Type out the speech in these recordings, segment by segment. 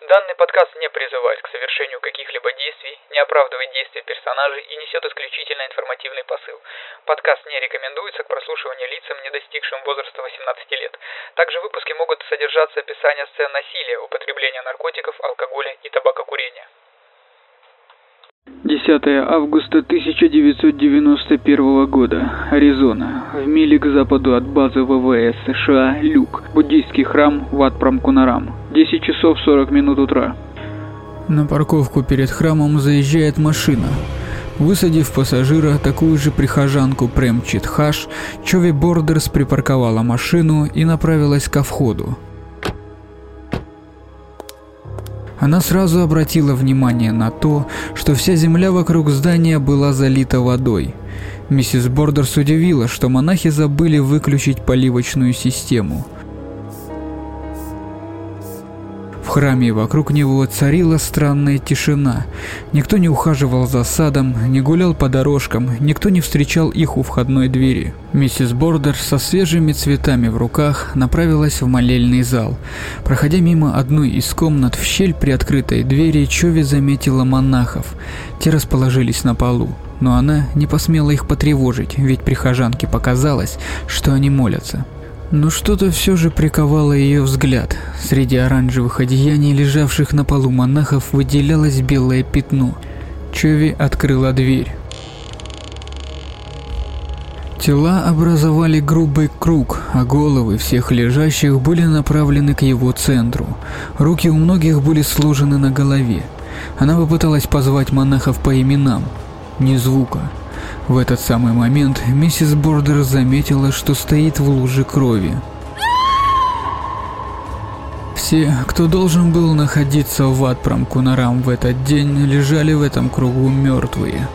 Данный подкаст не призывает к совершению каких-либо действий, не оправдывает действия персонажей и несет исключительно информативный посыл. Подкаст не рекомендуется к прослушиванию лицам, не достигшим возраста 18 лет. Также в выпуске могут содержаться описания сцен насилия, употребления наркотиков, алкоголя и табакокурения. 10 августа 1991 года. Аризона. В миле к западу от базы ВВС США Люк. Буддийский храм Ват Прамкунарам. 10 часов 40 минут утра. На парковку перед храмом заезжает машина. Высадив пассажира, такую же прихожанку Прем Читхаш, Чови Бордерс припарковала машину и направилась ко входу. Она сразу обратила внимание на то, что вся земля вокруг здания была залита водой. Миссис Бордерс удивила, что монахи забыли выключить поливочную систему – храме и вокруг него царила странная тишина. Никто не ухаживал за садом, не гулял по дорожкам, никто не встречал их у входной двери. Миссис Бордер со свежими цветами в руках направилась в молельный зал. Проходя мимо одной из комнат в щель при открытой двери, Чови заметила монахов. Те расположились на полу. Но она не посмела их потревожить, ведь прихожанке показалось, что они молятся. Но что-то все же приковало ее взгляд. Среди оранжевых одеяний, лежавших на полу монахов, выделялось белое пятно. Чови открыла дверь. Тела образовали грубый круг, а головы всех лежащих были направлены к его центру. Руки у многих были сложены на голове. Она попыталась позвать монахов по именам. Ни звука. В этот самый момент миссис Бордер заметила, что стоит в луже крови. Все, кто должен был находиться в Атпрамкунарам в этот день, лежали в этом кругу мертвые.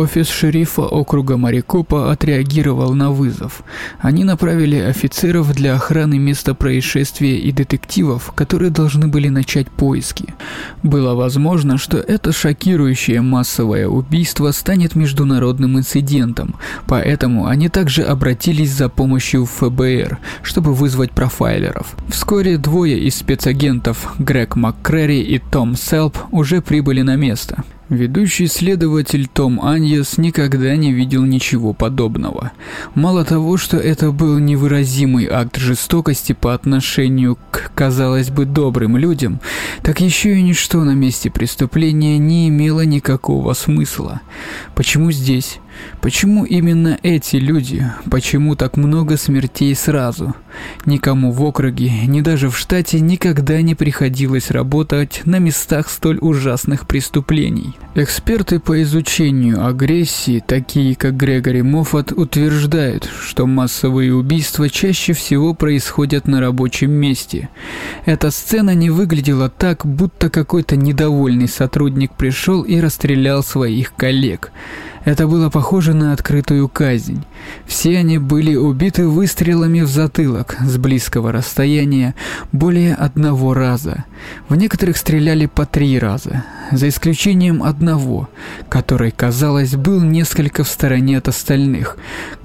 Офис шерифа округа Марикопа отреагировал на вызов. Они направили офицеров для охраны места происшествия и детективов, которые должны были начать поиски. Было возможно, что это шокирующее массовое убийство станет международным инцидентом, поэтому они также обратились за помощью в ФБР, чтобы вызвать профайлеров. Вскоре двое из спецагентов, Грег МакКрэри и Том Селп, уже прибыли на место. Ведущий следователь Том Аньес никогда не видел ничего подобного. Мало того, что это был невыразимый акт жестокости по отношению к, казалось бы, добрым людям, так еще и ничто на месте преступления не имело никакого смысла. Почему здесь? Почему именно эти люди? Почему так много смертей сразу? Никому в округе, ни даже в штате никогда не приходилось работать на местах столь ужасных преступлений. Эксперты по изучению агрессии, такие как Грегори Моффат, утверждают, что массовые убийства чаще всего происходят на рабочем месте. Эта сцена не выглядела так, будто какой-то недовольный сотрудник пришел и расстрелял своих коллег. Это было похоже на открытую казнь. Все они были убиты выстрелами в затылок с близкого расстояния более одного раза. В некоторых стреляли по три раза, за исключением одного, который, казалось, был несколько в стороне от остальных,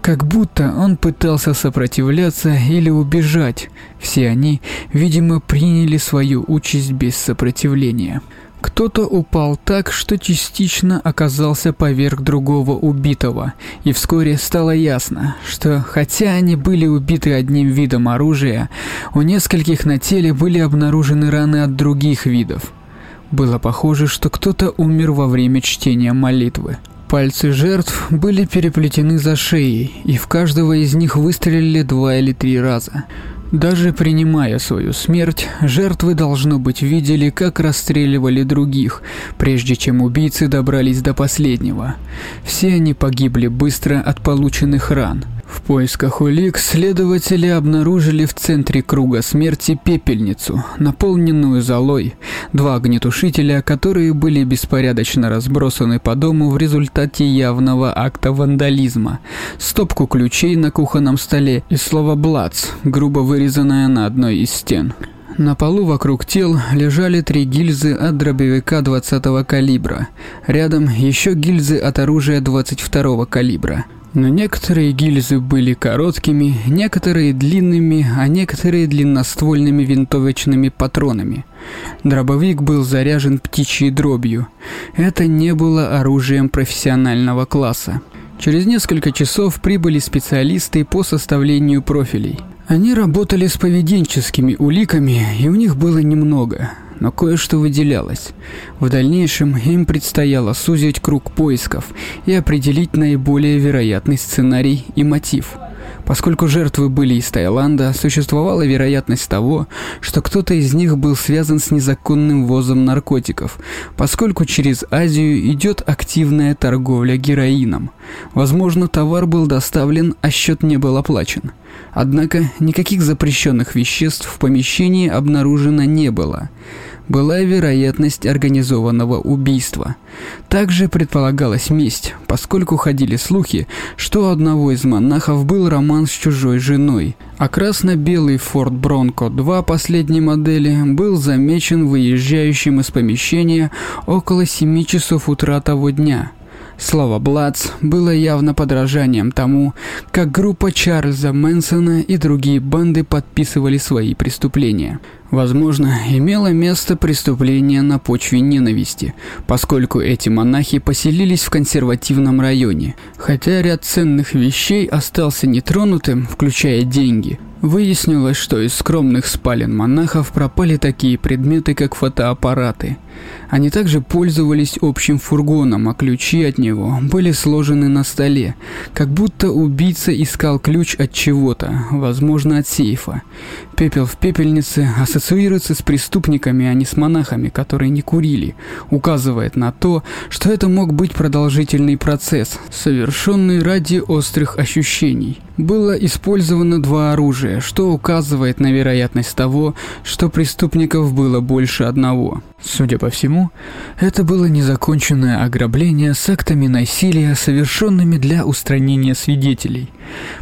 как будто он пытался сопротивляться или убежать. Все они, видимо, приняли свою участь без сопротивления. Кто-то упал так, что частично оказался поверх другого убитого, и вскоре стало ясно, что хотя они были убиты одним видом оружия, у нескольких на теле были обнаружены раны от других видов. Было похоже, что кто-то умер во время чтения молитвы. Пальцы жертв были переплетены за шеей, и в каждого из них выстрелили два или три раза. Даже принимая свою смерть, жертвы, должно быть, видели, как расстреливали других, прежде чем убийцы добрались до последнего. Все они погибли быстро от полученных ран. В поисках улик следователи обнаружили в центре круга смерти пепельницу, наполненную золой, два огнетушителя, которые были беспорядочно разбросаны по дому в результате явного акта вандализма, стопку ключей на кухонном столе и слово «блац», грубо вырезанное на одной из стен. На полу вокруг тел лежали три гильзы от дробовика 20-го калибра. Рядом еще гильзы от оружия 22-го калибра. Но некоторые гильзы были короткими, некоторые длинными, а некоторые длинноствольными винтовочными патронами. Дробовик был заряжен птичьей дробью. Это не было оружием профессионального класса. Через несколько часов прибыли специалисты по составлению профилей. Они работали с поведенческими уликами, и у них было немного – но кое-что выделялось. В дальнейшем им предстояло сузить круг поисков и определить наиболее вероятный сценарий и мотив. Поскольку жертвы были из Таиланда, существовала вероятность того, что кто-то из них был связан с незаконным ввозом наркотиков, поскольку через Азию идет активная торговля героином. Возможно, товар был доставлен, а счет не был оплачен. Однако никаких запрещенных веществ в помещении обнаружено не было была вероятность организованного убийства. Также предполагалась месть, поскольку ходили слухи, что у одного из монахов был роман с чужой женой, а красно-белый Ford Bronco 2 последней модели был замечен выезжающим из помещения около 7 часов утра того дня – Слово «Бладс» было явно подражанием тому, как группа Чарльза Мэнсона и другие банды подписывали свои преступления. Возможно, имело место преступление на почве ненависти, поскольку эти монахи поселились в консервативном районе. Хотя ряд ценных вещей остался нетронутым, включая деньги, выяснилось, что из скромных спален монахов пропали такие предметы, как фотоаппараты. Они также пользовались общим фургоном, а ключи от него были сложены на столе, как будто убийца искал ключ от чего-то, возможно, от сейфа. Пепел в пепельнице ассоциируется с преступниками, а не с монахами, которые не курили, указывает на то, что это мог быть продолжительный процесс, совершенный ради острых ощущений. Было использовано два оружия, что указывает на вероятность того, что преступников было больше одного. Судя по всему, это было незаконченное ограбление с актами насилия, совершенными для устранения свидетелей.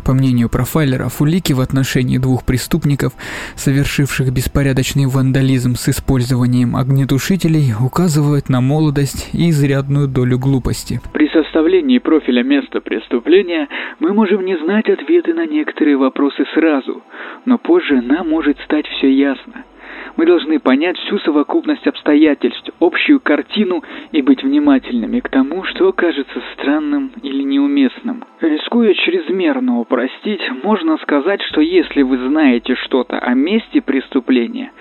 По мнению профайлеров, улики в отношении двух преступников, совершивших беспорядочный вандализм с использованием огнетушителей, указывают на молодость и изрядную долю глупости. При составлении профиля места преступления мы можем не знать ответы на некоторые вопросы сразу, но позже нам может стать все ясно. Мы должны понять всю совокупность обстоятельств, общую картину и быть внимательными к тому, что кажется странным или неуместным. Рискуя чрезмерно упростить, можно сказать, что если вы знаете что-то о месте преступления,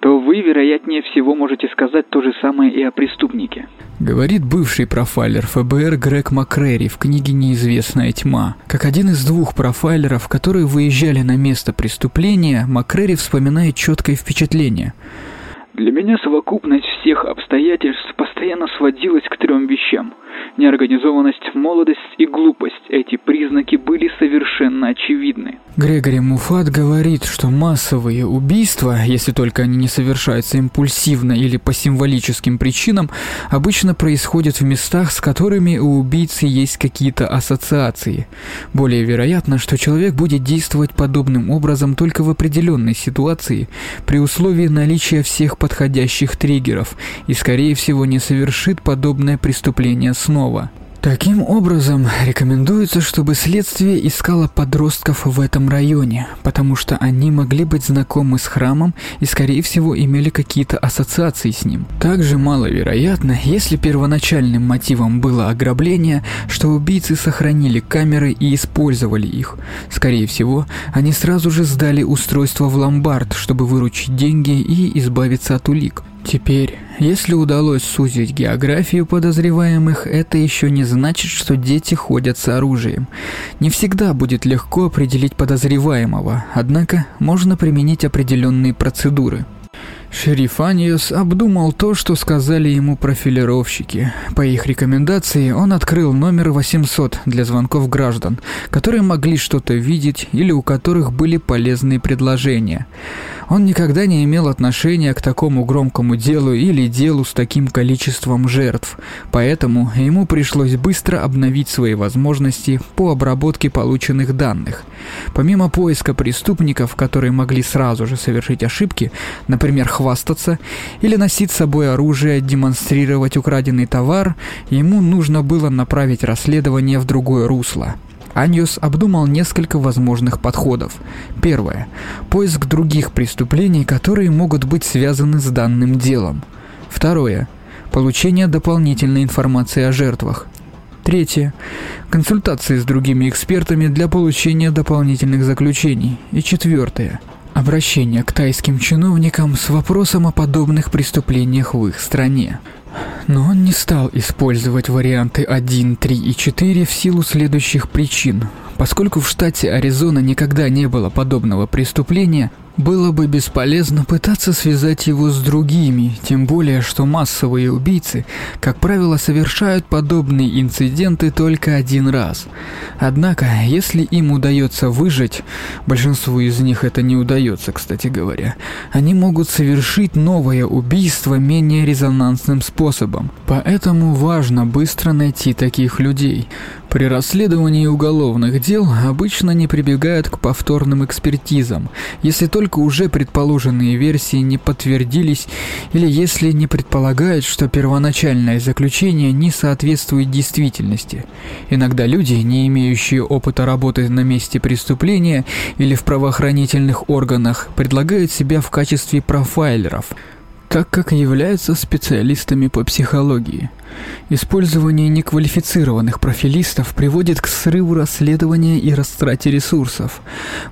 то вы, вероятнее всего, можете сказать то же самое и о преступнике. Говорит бывший профайлер ФБР Грег Макрери в книге «Неизвестная тьма». Как один из двух профайлеров, которые выезжали на место преступления, Макрери вспоминает четкое впечатление. Для меня совокупность всех обстоятельств постоянно сводилась к трем вещам – Неорганизованность, молодость и глупость – эти признаки были совершенно очевидны. Грегори Муфат говорит, что массовые убийства, если только они не совершаются импульсивно или по символическим причинам, обычно происходят в местах, с которыми у убийцы есть какие-то ассоциации. Более вероятно, что человек будет действовать подобным образом только в определенной ситуации, при условии наличия всех подходящих триггеров, и скорее всего не совершит подобное преступление снова. Таким образом, рекомендуется, чтобы следствие искало подростков в этом районе, потому что они могли быть знакомы с храмом и, скорее всего, имели какие-то ассоциации с ним. Также маловероятно, если первоначальным мотивом было ограбление, что убийцы сохранили камеры и использовали их. Скорее всего, они сразу же сдали устройство в ломбард, чтобы выручить деньги и избавиться от улик. Теперь, если удалось сузить географию подозреваемых, это еще не значит, что дети ходят с оружием. Не всегда будет легко определить подозреваемого, однако можно применить определенные процедуры. Шериф Аниус обдумал то, что сказали ему профилировщики. По их рекомендации он открыл номер 800 для звонков граждан, которые могли что-то видеть или у которых были полезные предложения. Он никогда не имел отношения к такому громкому делу или делу с таким количеством жертв, поэтому ему пришлось быстро обновить свои возможности по обработке полученных данных. Помимо поиска преступников, которые могли сразу же совершить ошибки, например, хвастаться или носить с собой оружие, демонстрировать украденный товар, ему нужно было направить расследование в другое русло. Аньос обдумал несколько возможных подходов. Первое. Поиск других преступлений, которые могут быть связаны с данным делом. Второе. Получение дополнительной информации о жертвах. Третье. Консультации с другими экспертами для получения дополнительных заключений. И четвертое. Обращение к тайским чиновникам с вопросом о подобных преступлениях в их стране. Но он не стал использовать варианты 1, 3 и 4 в силу следующих причин. Поскольку в штате Аризона никогда не было подобного преступления, было бы бесполезно пытаться связать его с другими, тем более, что массовые убийцы, как правило, совершают подобные инциденты только один раз. Однако, если им удается выжить, большинству из них это не удается, кстати говоря, они могут совершить новое убийство менее резонансным способом. Поэтому важно быстро найти таких людей. При расследовании уголовных дел обычно не прибегают к повторным экспертизам, если только уже предположенные версии не подтвердились или если не предполагают, что первоначальное заключение не соответствует действительности. Иногда люди, не имеющие опыта работы на месте преступления или в правоохранительных органах, предлагают себя в качестве профайлеров – так как являются специалистами по психологии. Использование неквалифицированных профилистов приводит к срыву расследования и растрате ресурсов.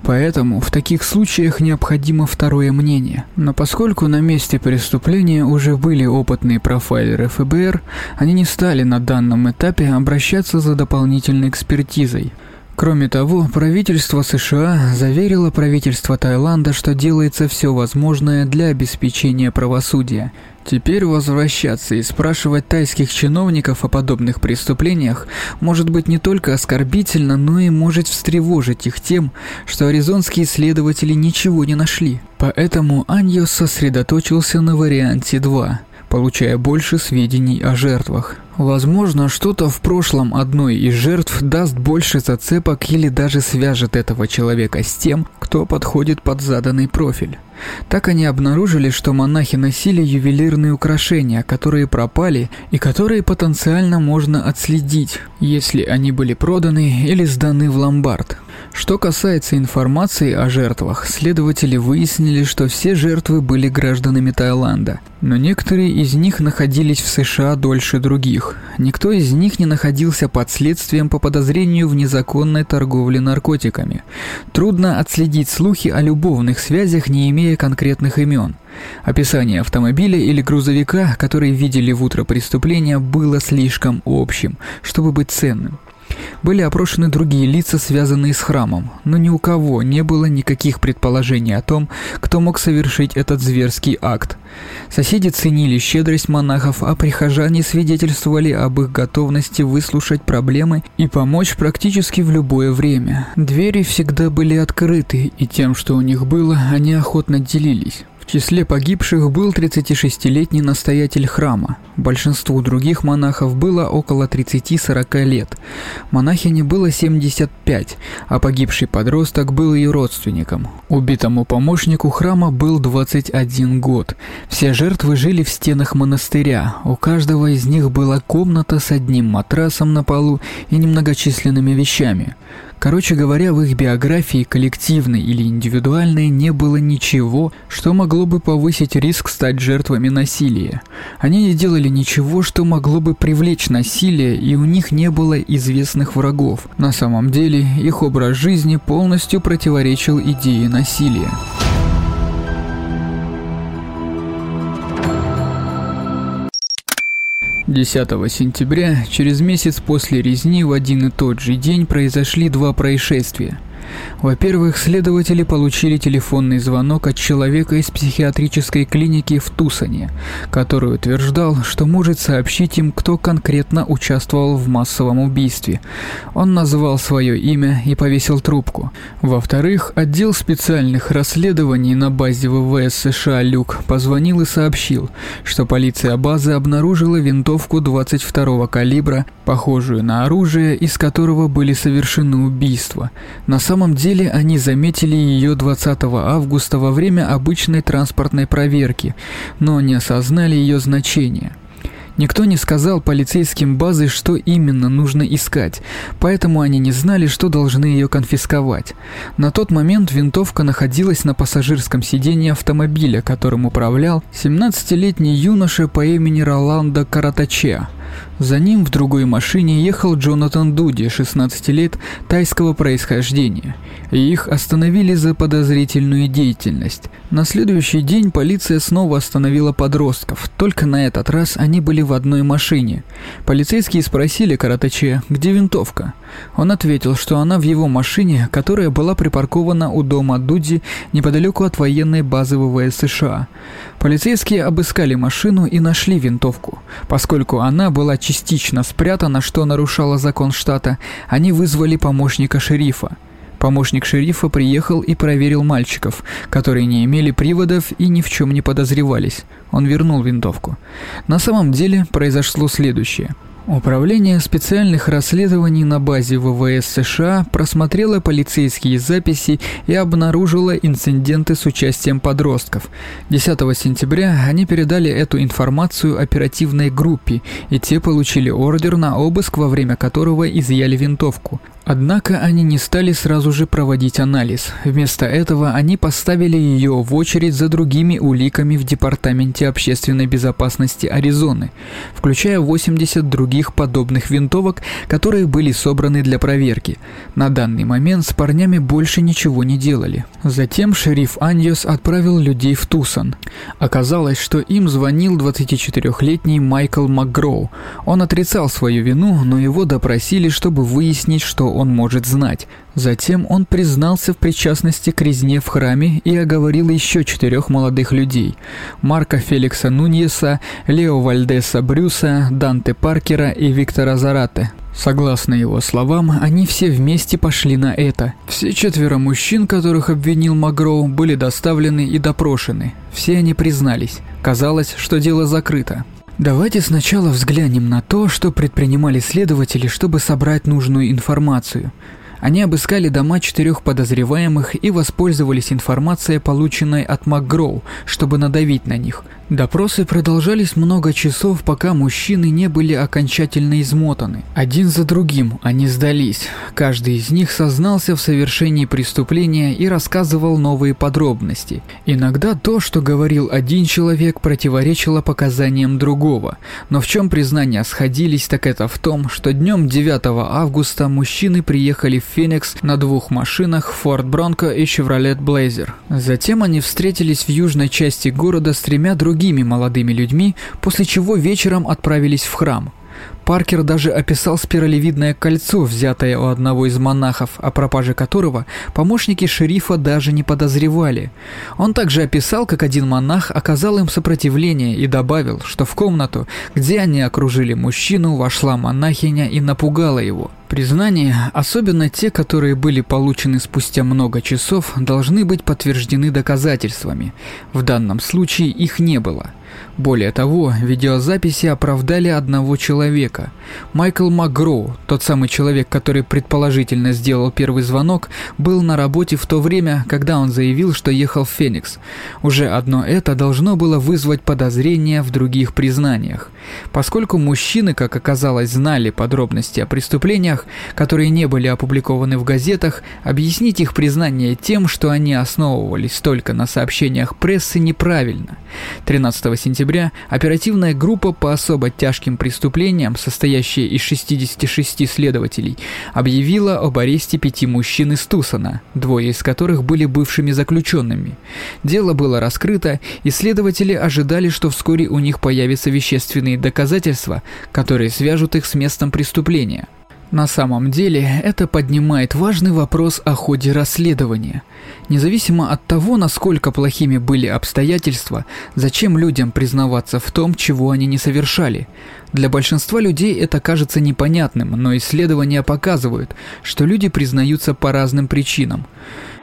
Поэтому в таких случаях необходимо второе мнение. Но поскольку на месте преступления уже были опытные профайлеры ФБР, они не стали на данном этапе обращаться за дополнительной экспертизой. Кроме того, правительство США заверило правительство Таиланда, что делается все возможное для обеспечения правосудия. Теперь возвращаться и спрашивать тайских чиновников о подобных преступлениях может быть не только оскорбительно, но и может встревожить их тем, что аризонские следователи ничего не нашли. Поэтому Аньо сосредоточился на варианте 2 получая больше сведений о жертвах. Возможно, что-то в прошлом одной из жертв даст больше зацепок или даже свяжет этого человека с тем, кто подходит под заданный профиль. Так они обнаружили, что монахи носили ювелирные украшения, которые пропали и которые потенциально можно отследить, если они были проданы или сданы в ломбард. Что касается информации о жертвах, следователи выяснили, что все жертвы были гражданами Таиланда, но некоторые из них находились в США дольше других. Никто из них не находился под следствием по подозрению в незаконной торговле наркотиками. Трудно отследить слухи о любовных связях, не имея конкретных имен. Описание автомобиля или грузовика, который видели в утро преступления, было слишком общим, чтобы быть ценным. Были опрошены другие лица, связанные с храмом, но ни у кого не было никаких предположений о том, кто мог совершить этот зверский акт. Соседи ценили щедрость монахов, а прихожане свидетельствовали об их готовности выслушать проблемы и помочь практически в любое время. Двери всегда были открыты, и тем, что у них было, они охотно делились. Числе погибших был 36-летний настоятель храма. Большинству других монахов было около 30-40 лет. Монахине было 75, а погибший подросток был ее родственником. Убитому помощнику храма был 21 год. Все жертвы жили в стенах монастыря. У каждого из них была комната с одним матрасом на полу и немногочисленными вещами. Короче говоря, в их биографии, коллективной или индивидуальной, не было ничего, что могло бы повысить риск стать жертвами насилия. Они не делали ничего, что могло бы привлечь насилие, и у них не было известных врагов. На самом деле, их образ жизни полностью противоречил идее насилия. 10 сентября, через месяц после резни, в один и тот же день произошли два происшествия – во-первых, следователи получили телефонный звонок от человека из психиатрической клиники в Тусоне, который утверждал, что может сообщить им, кто конкретно участвовал в массовом убийстве. Он назвал свое имя и повесил трубку. Во-вторых, отдел специальных расследований на базе ВВС США «Люк» позвонил и сообщил, что полиция базы обнаружила винтовку 22-го калибра, похожую на оружие, из которого были совершены убийства. На самом самом деле они заметили ее 20 августа во время обычной транспортной проверки, но не осознали ее значение. Никто не сказал полицейским базы, что именно нужно искать, поэтому они не знали, что должны ее конфисковать. На тот момент винтовка находилась на пассажирском сиденье автомобиля, которым управлял 17-летний юноша по имени Роландо Каратаче. За ним в другой машине ехал Джонатан Дуди, 16 лет, тайского происхождения, их остановили за подозрительную деятельность. На следующий день полиция снова остановила подростков, только на этот раз они были в одной машине. Полицейские спросили Каратаче, где винтовка. Он ответил, что она в его машине, которая была припаркована у дома Дуди неподалеку от военной базы ВВС США. Полицейские обыскали машину и нашли винтовку. Поскольку она была частично спрятана, что нарушало закон штата, они вызвали помощника шерифа. Помощник шерифа приехал и проверил мальчиков, которые не имели приводов и ни в чем не подозревались. Он вернул винтовку. На самом деле произошло следующее – Управление специальных расследований на базе ВВС США просмотрело полицейские записи и обнаружило инциденты с участием подростков. 10 сентября они передали эту информацию оперативной группе, и те получили ордер на обыск, во время которого изъяли винтовку. Однако они не стали сразу же проводить анализ. Вместо этого они поставили ее в очередь за другими уликами в Департаменте общественной безопасности Аризоны, включая 80 других подобных винтовок, которые были собраны для проверки. На данный момент с парнями больше ничего не делали. Затем шериф Аньос отправил людей в Тусон. Оказалось, что им звонил 24-летний Майкл МакГроу. Он отрицал свою вину, но его допросили, чтобы выяснить, что он может знать. Затем он признался в причастности к резне в храме и оговорил еще четырех молодых людей – Марка Феликса Нуньеса, Лео Вальдеса Брюса, Данте Паркера и Виктора Зарате. Согласно его словам, они все вместе пошли на это. Все четверо мужчин, которых обвинил Магроу, были доставлены и допрошены. Все они признались. Казалось, что дело закрыто. Давайте сначала взглянем на то, что предпринимали следователи, чтобы собрать нужную информацию. Они обыскали дома четырех подозреваемых и воспользовались информацией, полученной от МакГроу, чтобы надавить на них. Допросы продолжались много часов, пока мужчины не были окончательно измотаны. Один за другим они сдались. Каждый из них сознался в совершении преступления и рассказывал новые подробности. Иногда то, что говорил один человек, противоречило показаниям другого. Но в чем признания сходились, так это в том, что днем 9 августа мужчины приехали в Феникс на двух машинах Ford Bronco и Chevrolet Blazer. Затем они встретились в южной части города с тремя другими молодыми людьми, после чего вечером отправились в храм. Паркер даже описал спиралевидное кольцо, взятое у одного из монахов, о пропаже которого помощники шерифа даже не подозревали. Он также описал, как один монах оказал им сопротивление и добавил, что в комнату, где они окружили мужчину, вошла монахиня и напугала его. Признания, особенно те, которые были получены спустя много часов, должны быть подтверждены доказательствами. В данном случае их не было. Более того, видеозаписи оправдали одного человека. Майкл Макгроу, тот самый человек, который предположительно сделал первый звонок, был на работе в то время, когда он заявил, что ехал в Феникс. Уже одно это должно было вызвать подозрения в других признаниях. Поскольку мужчины, как оказалось, знали подробности о преступлениях, которые не были опубликованы в газетах, объяснить их признание тем, что они основывались только на сообщениях прессы, неправильно. 13 сентября оперативная группа по особо тяжким преступлениям, состоящая из 66 следователей, объявила об аресте пяти мужчин из Тусона, двое из которых были бывшими заключенными. Дело было раскрыто, и следователи ожидали, что вскоре у них появятся вещественные доказательства, которые свяжут их с местом преступления. На самом деле, это поднимает важный вопрос о ходе расследования. Независимо от того, насколько плохими были обстоятельства, зачем людям признаваться в том, чего они не совершали? Для большинства людей это кажется непонятным, но исследования показывают, что люди признаются по разным причинам.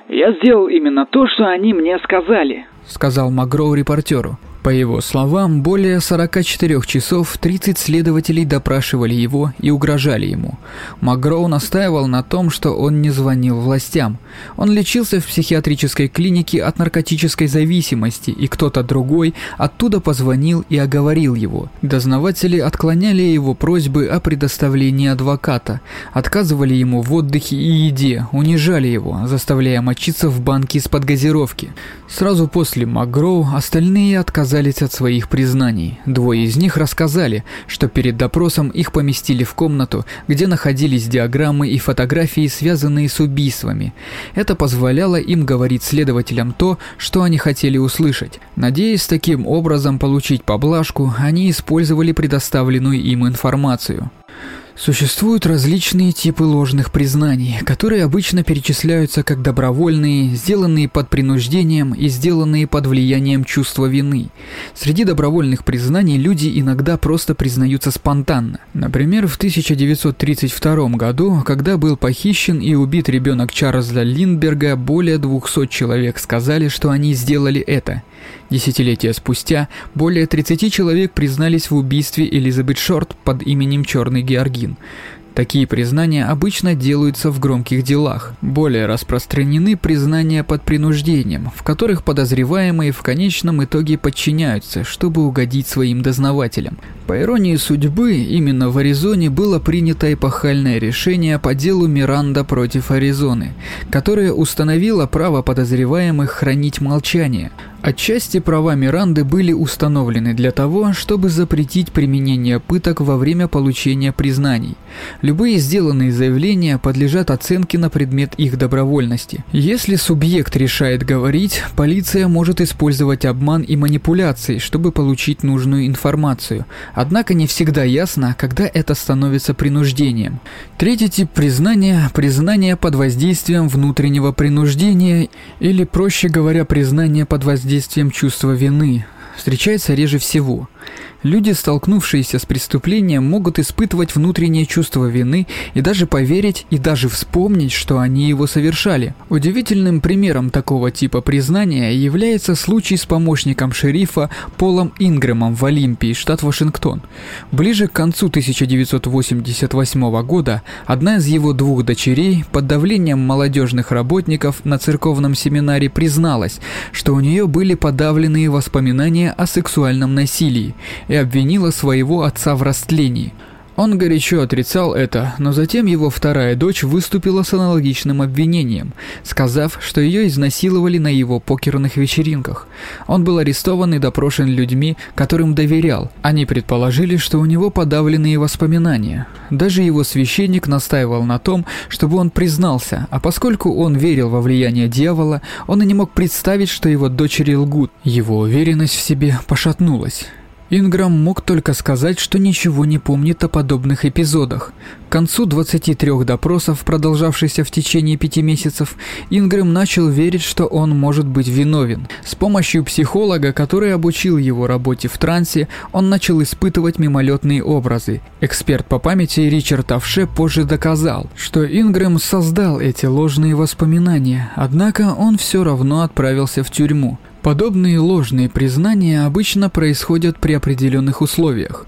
«Я сделал именно то, что они мне сказали», — сказал Магроу репортеру. По его словам, более 44 часов 30 следователей допрашивали его и угрожали ему. Магроу настаивал на том, что он не звонил властям. Он лечился в психиатрической клинике от наркотической зависимости, и кто-то другой оттуда позвонил и оговорил его. Дознаватели отклоняли его просьбы о предоставлении адвоката, отказывали ему в отдыхе и еде, унижали его, заставляя мочиться в банке из-под газировки. Сразу после Магроу остальные отказались отказались от своих признаний. Двое из них рассказали, что перед допросом их поместили в комнату, где находились диаграммы и фотографии, связанные с убийствами. Это позволяло им говорить следователям то, что они хотели услышать. Надеясь таким образом получить поблажку, они использовали предоставленную им информацию. Существуют различные типы ложных признаний, которые обычно перечисляются как добровольные, сделанные под принуждением и сделанные под влиянием чувства вины. Среди добровольных признаний люди иногда просто признаются спонтанно. Например, в 1932 году, когда был похищен и убит ребенок Чарльза Линдберга, более 200 человек сказали, что они сделали это. Десятилетия спустя более 30 человек признались в убийстве Элизабет Шорт под именем Черный Георгин. Такие признания обычно делаются в громких делах. Более распространены признания под принуждением, в которых подозреваемые в конечном итоге подчиняются, чтобы угодить своим дознавателям. По иронии судьбы, именно в Аризоне было принято эпохальное решение по делу Миранда против Аризоны, которое установило право подозреваемых хранить молчание. Отчасти права Миранды были установлены для того, чтобы запретить применение пыток во время получения признаний. Любые сделанные заявления подлежат оценке на предмет их добровольности. Если субъект решает говорить, полиция может использовать обман и манипуляции, чтобы получить нужную информацию. Однако не всегда ясно, когда это становится принуждением. Третий тип признания – признание под воздействием внутреннего принуждения или, проще говоря, признание под воздействием чувства вины – встречается реже всего. Люди, столкнувшиеся с преступлением, могут испытывать внутреннее чувство вины и даже поверить и даже вспомнить, что они его совершали. Удивительным примером такого типа признания является случай с помощником шерифа Полом Ингрэмом в Олимпии, штат Вашингтон. Ближе к концу 1988 года одна из его двух дочерей под давлением молодежных работников на церковном семинаре призналась, что у нее были подавленные воспоминания о сексуальном насилии и обвинила своего отца в растлении. Он горячо отрицал это, но затем его вторая дочь выступила с аналогичным обвинением, сказав, что ее изнасиловали на его покерных вечеринках. Он был арестован и допрошен людьми, которым доверял. Они предположили, что у него подавленные воспоминания. Даже его священник настаивал на том, чтобы он признался, а поскольку он верил во влияние дьявола, он и не мог представить, что его дочери лгут. Его уверенность в себе пошатнулась. Инграм мог только сказать, что ничего не помнит о подобных эпизодах. К концу 23 допросов, продолжавшихся в течение пяти месяцев, Ингрэм начал верить, что он может быть виновен. С помощью психолога, который обучил его работе в трансе, он начал испытывать мимолетные образы. Эксперт по памяти Ричард Авше позже доказал, что Ингрэм создал эти ложные воспоминания, однако он все равно отправился в тюрьму. Подобные ложные признания обычно происходят при определенных условиях.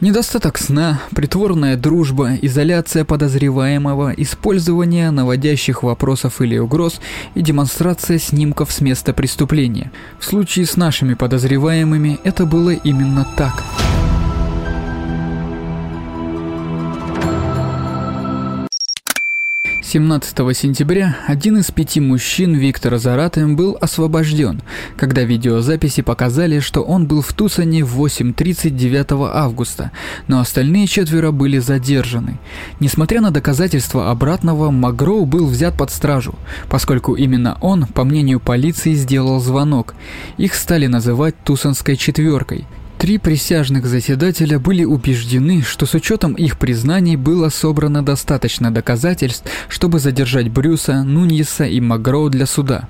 Недостаток сна, притворная дружба, изоляция подозреваемого, использование наводящих вопросов или угроз и демонстрация снимков с места преступления. В случае с нашими подозреваемыми это было именно так. 17 сентября один из пяти мужчин Виктора Зараты был освобожден, когда видеозаписи показали, что он был в Тусане в 8.30 9 августа, но остальные четверо были задержаны. Несмотря на доказательства обратного, Магроу был взят под стражу, поскольку именно он, по мнению полиции, сделал звонок. Их стали называть Тусанской четверкой – Три присяжных заседателя были убеждены, что с учетом их признаний было собрано достаточно доказательств, чтобы задержать Брюса, Нуньеса и Магроу для суда.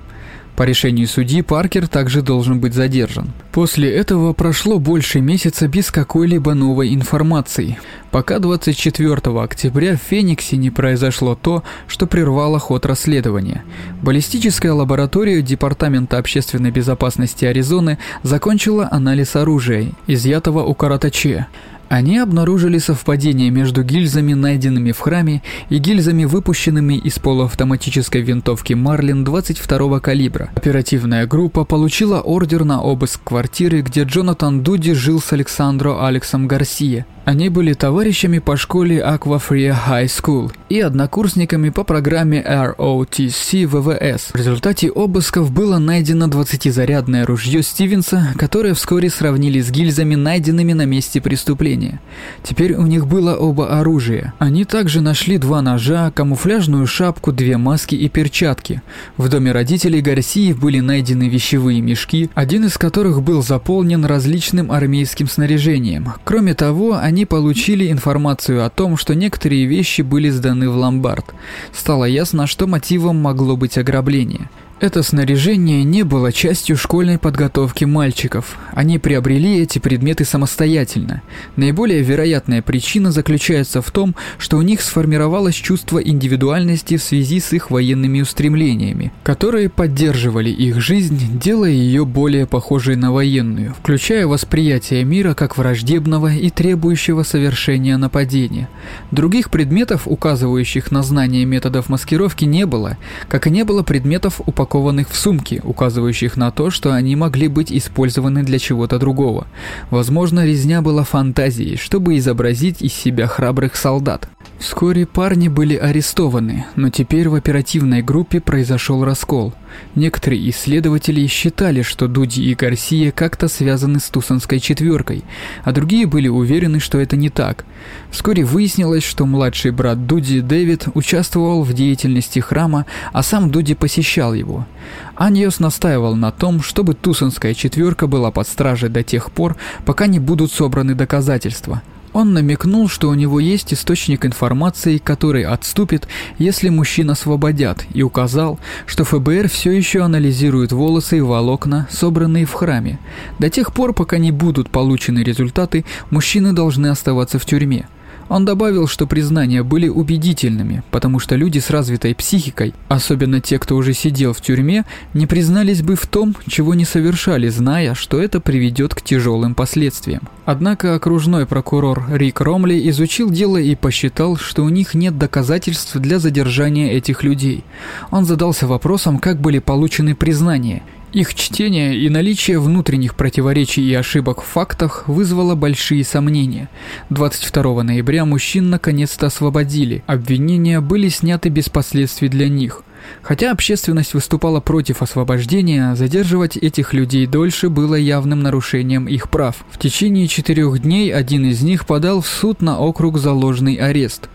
По решению судьи Паркер также должен быть задержан. После этого прошло больше месяца без какой-либо новой информации, пока 24 октября в Фениксе не произошло то, что прервало ход расследования. Баллистическая лаборатория Департамента общественной безопасности Аризоны закончила анализ оружия, изъятого у Каратаче. Они обнаружили совпадение между гильзами, найденными в храме, и гильзами, выпущенными из полуавтоматической винтовки Марлин 22 калибра. Оперативная группа получила ордер на обыск квартиры, где Джонатан Дуди жил с Александро Алексом Гарсия. Они были товарищами по школе Aqua Free High School и однокурсниками по программе ROTC ВВС. В результате обысков было найдено 20-зарядное ружье Стивенса, которое вскоре сравнили с гильзами, найденными на месте преступления. Теперь у них было оба оружия. Они также нашли два ножа, камуфляжную шапку, две маски и перчатки. В доме родителей Гарсиев были найдены вещевые мешки, один из которых был заполнен различным армейским снаряжением. Кроме того, они они получили информацию о том, что некоторые вещи были сданы в ломбард. Стало ясно, что мотивом могло быть ограбление. Это снаряжение не было частью школьной подготовки мальчиков. Они приобрели эти предметы самостоятельно. Наиболее вероятная причина заключается в том, что у них сформировалось чувство индивидуальности в связи с их военными устремлениями, которые поддерживали их жизнь, делая ее более похожей на военную, включая восприятие мира как враждебного и требующего совершения нападения. Других предметов, указывающих на знание методов маскировки, не было, как и не было предметов упаковки упакованных в сумки, указывающих на то, что они могли быть использованы для чего-то другого. Возможно, резня была фантазией, чтобы изобразить из себя храбрых солдат. Вскоре парни были арестованы, но теперь в оперативной группе произошел раскол. Некоторые исследователи считали, что Дуди и Гарсия как-то связаны с Тусанской четверкой, а другие были уверены, что это не так. Вскоре выяснилось, что младший брат Дуди Дэвид участвовал в деятельности храма, а сам Дуди посещал его. Аньос настаивал на том, чтобы Тусанская четверка была под стражей до тех пор, пока не будут собраны доказательства – он намекнул, что у него есть источник информации, который отступит, если мужчин освободят, и указал, что ФБР все еще анализирует волосы и волокна, собранные в храме. До тех пор, пока не будут получены результаты, мужчины должны оставаться в тюрьме. Он добавил, что признания были убедительными, потому что люди с развитой психикой, особенно те, кто уже сидел в тюрьме, не признались бы в том, чего не совершали, зная, что это приведет к тяжелым последствиям. Однако окружной прокурор Рик Ромли изучил дело и посчитал, что у них нет доказательств для задержания этих людей. Он задался вопросом, как были получены признания – их чтение и наличие внутренних противоречий и ошибок в фактах вызвало большие сомнения. 22 ноября мужчин наконец-то освободили, обвинения были сняты без последствий для них. Хотя общественность выступала против освобождения, задерживать этих людей дольше было явным нарушением их прав. В течение четырех дней один из них подал в суд на округ за ложный арест.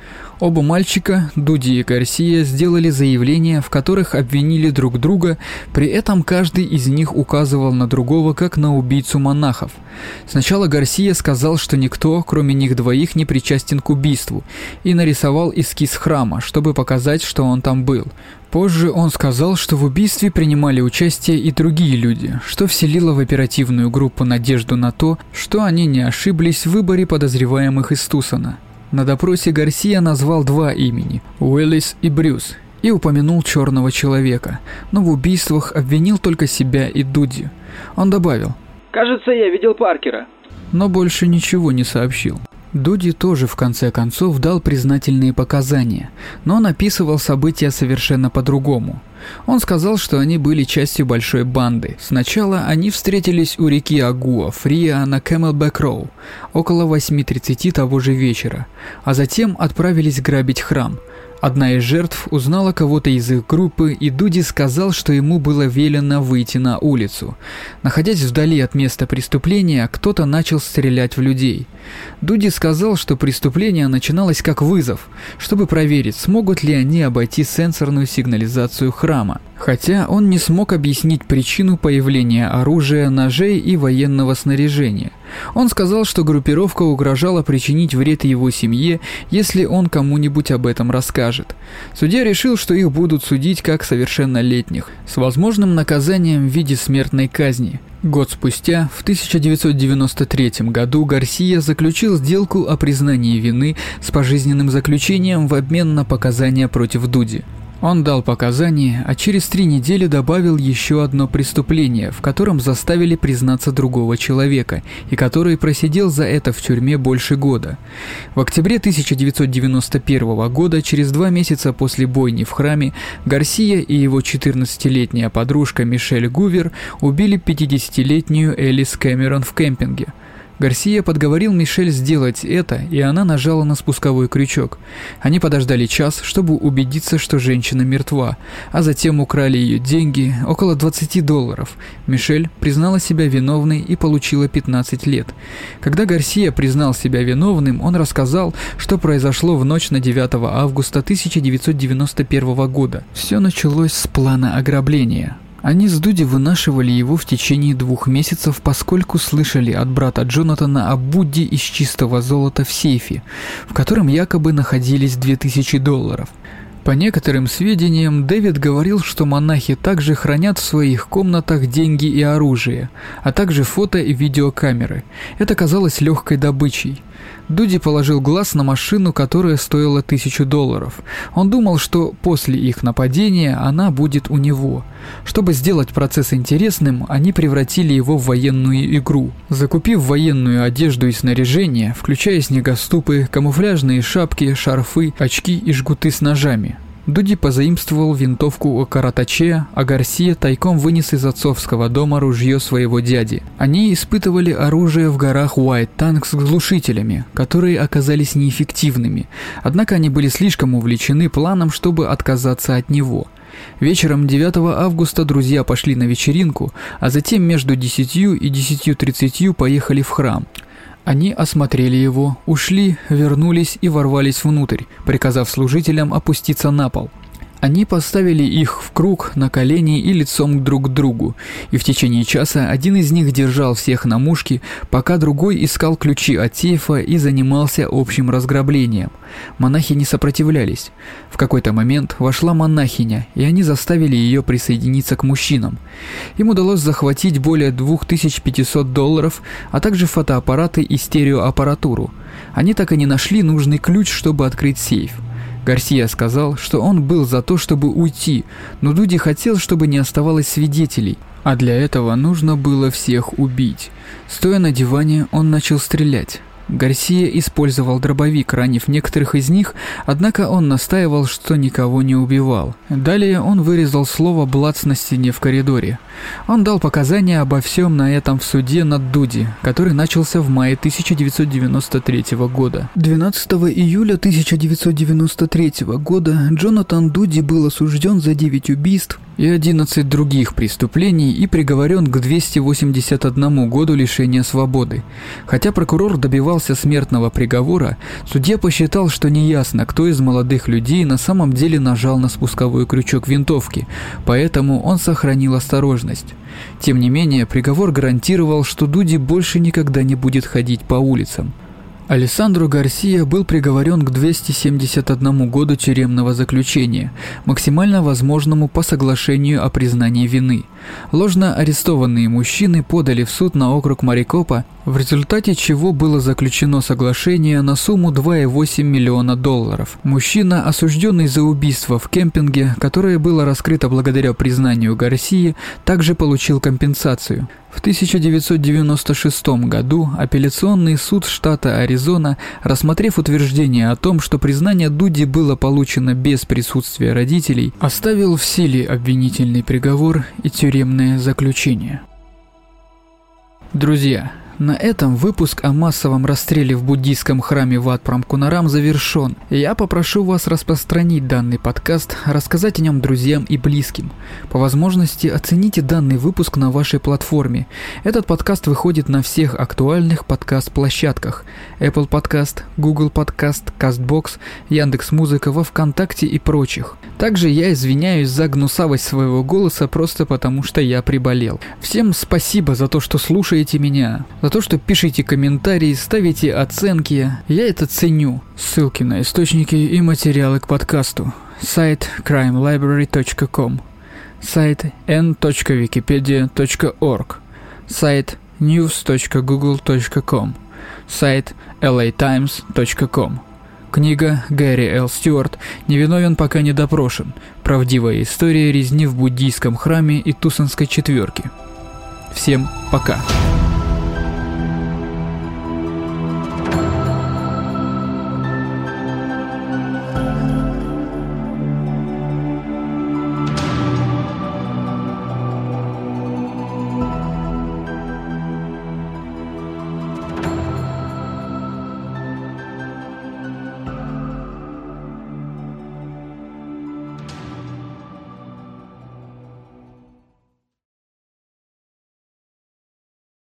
Оба мальчика, Дуди и Гарсия, сделали заявления, в которых обвинили друг друга, при этом каждый из них указывал на другого как на убийцу монахов. Сначала Гарсия сказал, что никто, кроме них двоих, не причастен к убийству, и нарисовал эскиз храма, чтобы показать, что он там был. Позже он сказал, что в убийстве принимали участие и другие люди, что вселило в оперативную группу надежду на то, что они не ошиблись в выборе подозреваемых из Тусона. На допросе Гарсия назвал два имени – Уиллис и Брюс, и упомянул черного человека, но в убийствах обвинил только себя и Дуди. Он добавил «Кажется, я видел Паркера», но больше ничего не сообщил. Дуди тоже в конце концов дал признательные показания, но он описывал события совершенно по-другому. Он сказал, что они были частью большой банды. Сначала они встретились у реки Агуа-Фрия, на Кэмелбэк Роуд, около 8.30 того же вечера, а затем отправились грабить храм. Одна из жертв узнала кого-то из их группы, и Дуди сказал, что ему было велено выйти на улицу. Находясь вдали от места преступления, кто-то начал стрелять в людей. Дуди сказал, что преступление начиналось как вызов, чтобы проверить, смогут ли они обойти сенсорную сигнализацию храма. Хотя он не смог объяснить причину появления оружия, ножей и военного снаряжения. Он сказал, что группировка угрожала причинить вред его семье, если он кому-нибудь об этом расскажет. Судья решил, что их будут судить как совершеннолетних, с возможным наказанием в виде смертной казни. Год спустя, в 1993 году, Гарсия заключил сделку о признании вины с пожизненным заключением в обмен на показания против Дуди. Он дал показания, а через три недели добавил еще одно преступление, в котором заставили признаться другого человека, и который просидел за это в тюрьме больше года. В октябре 1991 года, через два месяца после бойни в храме, Гарсия и его 14-летняя подружка Мишель Гувер убили 50-летнюю Элис Кэмерон в кемпинге – Гарсия подговорил Мишель сделать это, и она нажала на спусковой крючок. Они подождали час, чтобы убедиться, что женщина мертва, а затем украли ее деньги, около 20 долларов. Мишель признала себя виновной и получила 15 лет. Когда Гарсия признал себя виновным, он рассказал, что произошло в ночь на 9 августа 1991 года. Все началось с плана ограбления. Они с Дуди вынашивали его в течение двух месяцев, поскольку слышали от брата Джонатана о Будде из чистого золота в сейфе, в котором якобы находились 2000 долларов. По некоторым сведениям, Дэвид говорил, что монахи также хранят в своих комнатах деньги и оружие, а также фото и видеокамеры. Это казалось легкой добычей. Дуди положил глаз на машину, которая стоила тысячу долларов. Он думал, что после их нападения она будет у него. Чтобы сделать процесс интересным, они превратили его в военную игру. Закупив военную одежду и снаряжение, включая снегоступы, камуфляжные шапки, шарфы, очки и жгуты с ножами, Дуди позаимствовал винтовку у Каратаче, а Гарсия тайком вынес из отцовского дома ружье своего дяди. Они испытывали оружие в горах Уайт Танк с глушителями, которые оказались неэффективными, однако они были слишком увлечены планом, чтобы отказаться от него. Вечером 9 августа друзья пошли на вечеринку, а затем между 10 и 10.30 поехали в храм. Они осмотрели его, ушли, вернулись и ворвались внутрь, приказав служителям опуститься на пол. Они поставили их в круг на колени и лицом друг к другу, и в течение часа один из них держал всех на мушке, пока другой искал ключи от сейфа и занимался общим разграблением. Монахи не сопротивлялись. В какой-то момент вошла монахиня, и они заставили ее присоединиться к мужчинам. Им удалось захватить более 2500 долларов, а также фотоаппараты и стереоаппаратуру. Они так и не нашли нужный ключ, чтобы открыть сейф. Гарсия сказал, что он был за то, чтобы уйти, но Дуди хотел, чтобы не оставалось свидетелей, а для этого нужно было всех убить. Стоя на диване, он начал стрелять. Гарсия использовал дробовик, ранив некоторых из них, однако он настаивал, что никого не убивал. Далее он вырезал слово «блац» на стене в коридоре. Он дал показания обо всем на этом в суде над Дуди, который начался в мае 1993 года. 12 июля 1993 года Джонатан Дуди был осужден за 9 убийств и 11 других преступлений и приговорен к 281 году лишения свободы. Хотя прокурор добивался смертного приговора, судья посчитал, что неясно, кто из молодых людей на самом деле нажал на спусковой крючок винтовки, поэтому он сохранил осторожность. Тем не менее, приговор гарантировал, что Дуди больше никогда не будет ходить по улицам. Алессандро Гарсия был приговорен к 271 году тюремного заключения, максимально возможному по соглашению о признании вины. Ложно арестованные мужчины подали в суд на округ Марикопа, в результате чего было заключено соглашение на сумму 2,8 миллиона долларов. Мужчина, осужденный за убийство в кемпинге, которое было раскрыто благодаря признанию Гарсии, также получил компенсацию. В 1996 году апелляционный суд штата Аризона, рассмотрев утверждение о том, что признание Дуди было получено без присутствия родителей, оставил в силе обвинительный приговор и тюремное заключение. Друзья, На этом выпуск о массовом расстреле в буддийском храме Ват Прамкунарам завершен. Я попрошу вас распространить данный подкаст, рассказать о нем друзьям и близким. По возможности оцените данный выпуск на вашей платформе. Этот подкаст выходит на всех актуальных подкаст-площадках. Apple Podcast, Google Podcast, CastBox, Яндекс.Музыка, во Вконтакте и прочих. Также я извиняюсь за гнусавость своего голоса просто потому, что я приболел. Всем спасибо за то, что слушаете меня за то, что пишите комментарии, ставите оценки. Я это ценю. Ссылки на источники и материалы к подкасту. Сайт crimelibrary.com Сайт n.wikipedia.org Сайт news.google.com Сайт latimes.com Книга Гэри Л. Стюарт «Невиновен пока не допрошен. Правдивая история резни в буддийском храме и Тусанской четверке». Всем пока.